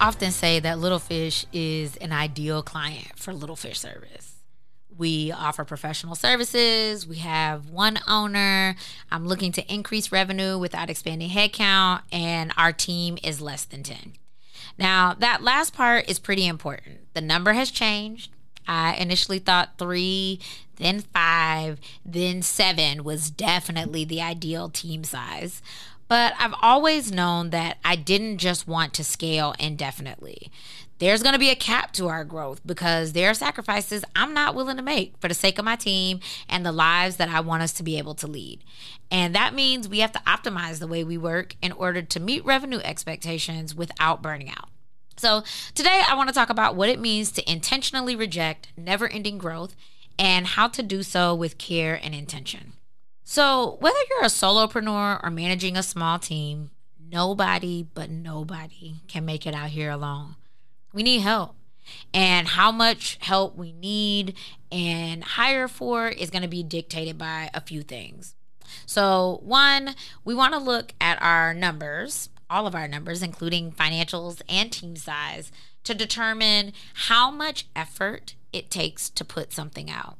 Often say that Little Fish is an ideal client for Little Fish Service. We offer professional services. We have one owner. I'm looking to increase revenue without expanding headcount, and our team is less than 10. Now, that last part is pretty important. The number has changed. I initially thought three, then five, then seven was definitely the ideal team size. But I've always known that I didn't just want to scale indefinitely. There's going to be a cap to our growth because there are sacrifices I'm not willing to make for the sake of my team and the lives that I want us to be able to lead. And that means we have to optimize the way we work in order to meet revenue expectations without burning out. So, today I want to talk about what it means to intentionally reject never ending growth and how to do so with care and intention. So, whether you're a solopreneur or managing a small team, nobody but nobody can make it out here alone. We need help. And how much help we need and hire for is going to be dictated by a few things. So, one, we want to look at our numbers, all of our numbers, including financials and team size, to determine how much effort it takes to put something out,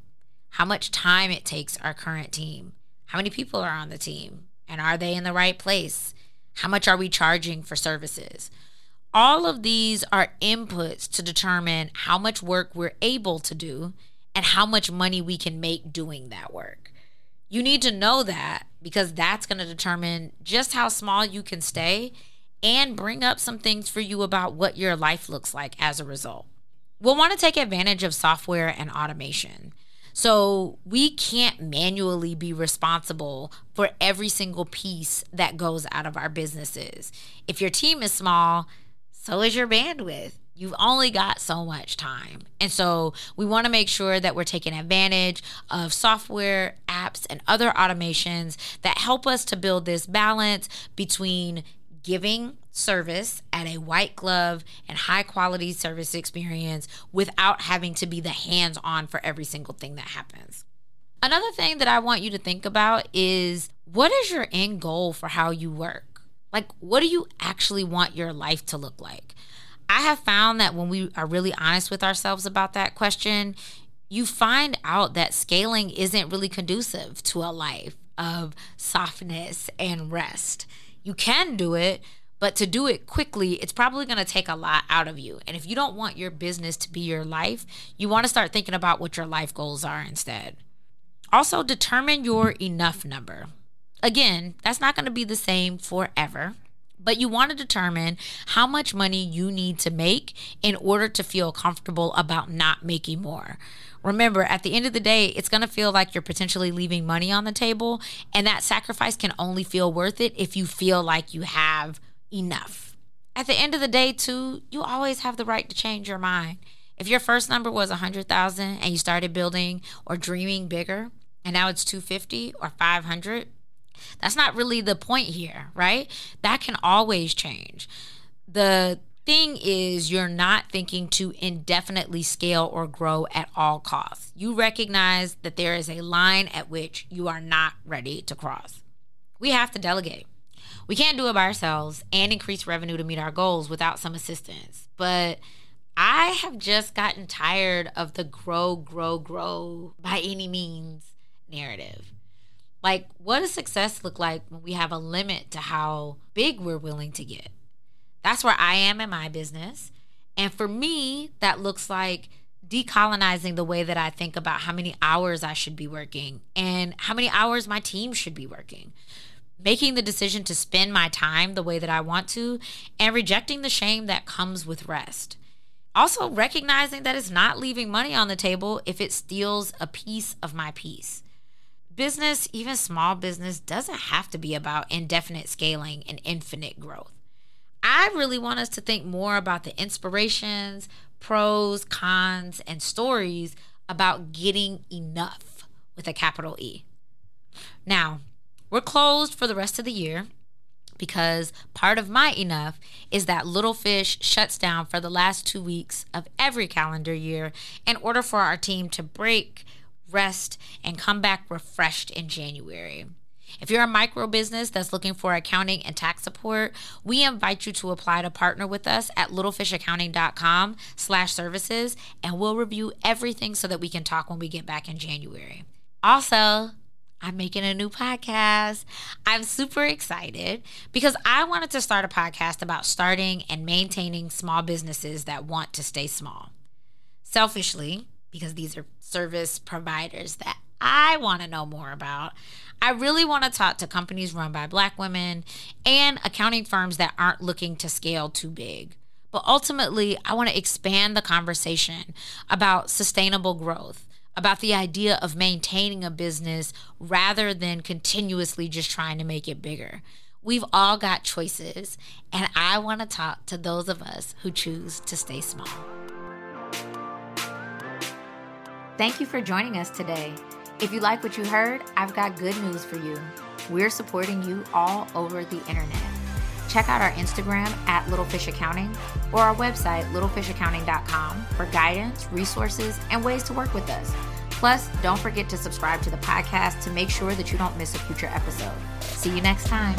how much time it takes our current team, how many people are on the team? And are they in the right place? How much are we charging for services? All of these are inputs to determine how much work we're able to do and how much money we can make doing that work. You need to know that because that's going to determine just how small you can stay and bring up some things for you about what your life looks like as a result. We'll want to take advantage of software and automation. So we can't manually be responsible for every single piece that goes out of our businesses. If your team is small, so is your bandwidth. You've only got so much time. And so we want to make sure that we're taking advantage of software, apps, and other automations that help us to build this balance between giving service at a white glove and high quality service experience without having to be the hands on for every single thing that happens. Another thing that I want you to think about is what is your end goal for how you work? Like, what do you actually want your life to look like? I have found that when we are really honest with ourselves about that question, you find out that scaling isn't really conducive to a life of softness and rest. You can do it, but to do it quickly, it's probably going to take a lot out of you. And if you don't want your business to be your life, you want to start thinking about what your life goals are instead. Also, determine your enough number. Again, that's not going to be the same forever, but you want to determine how much money you need to make in order to feel comfortable about not making more. Remember, at the end of the day, it's going to feel like you're potentially leaving money on the table, and that sacrifice can only feel worth it if you feel like you have enough. At the end of the day, too, you always have the right to change your mind. If your first number was 100,000 and you started building or dreaming bigger, and now it's 250 or 500, that's not really the point here, right? That can always change. The thing is you're not thinking to indefinitely scale or grow at all costs. You recognize that there is a line at which you are not ready to cross. We have to delegate. We can't do it by ourselves and increase revenue to meet our goals without some assistance. But I have just gotten tired of the grow, grow, grow by any means narrative. Like, what does success look like when we have a limit to how big we're willing to get? That's where I am in my business. And for me, that looks like decolonizing the way that I think about how many hours I should be working and how many hours my team should be working. Making the decision to spend my time the way that I want to and rejecting the shame that comes with rest. Also, recognizing that it's not leaving money on the table if it steals a piece of my peace. Business, even small business, doesn't have to be about indefinite scaling and infinite growth. I really want us to think more about the inspirations, pros, cons, and stories about getting enough with a capital E. Now, we're closed for the rest of the year because part of my enough is that Little Fish shuts down for the last two weeks of every calendar year in order for our team to break, rest, and come back refreshed in January. If you're a micro business that's looking for accounting and tax support, we invite you to apply to partner with us at littlefishaccounting.com slash services, and we'll review everything so that we can talk when we get back in January. Also, I'm making a new podcast. I'm super excited because I wanted to start a podcast about starting and maintaining small businesses that want to stay small. Selfishly, because these are service providers that I want to know more about, I really want to talk to companies run by Black women and accounting firms that aren't looking to scale too big. But ultimately, I want to expand the conversation about sustainable growth about the idea of maintaining a business rather than continuously just trying to make it bigger. We've all got choices, and I want to talk to those of us who choose to stay small. Thank you for joining us today. If you like what you heard, I've got good news for you. We're supporting you all over the internet. Check out our Instagram at Littlefish Accounting or our website, littlefishaccounting.com, for guidance, resources, and ways to work with us. Plus, don't forget to subscribe to the podcast to make sure that you don't miss a future episode. See you next time.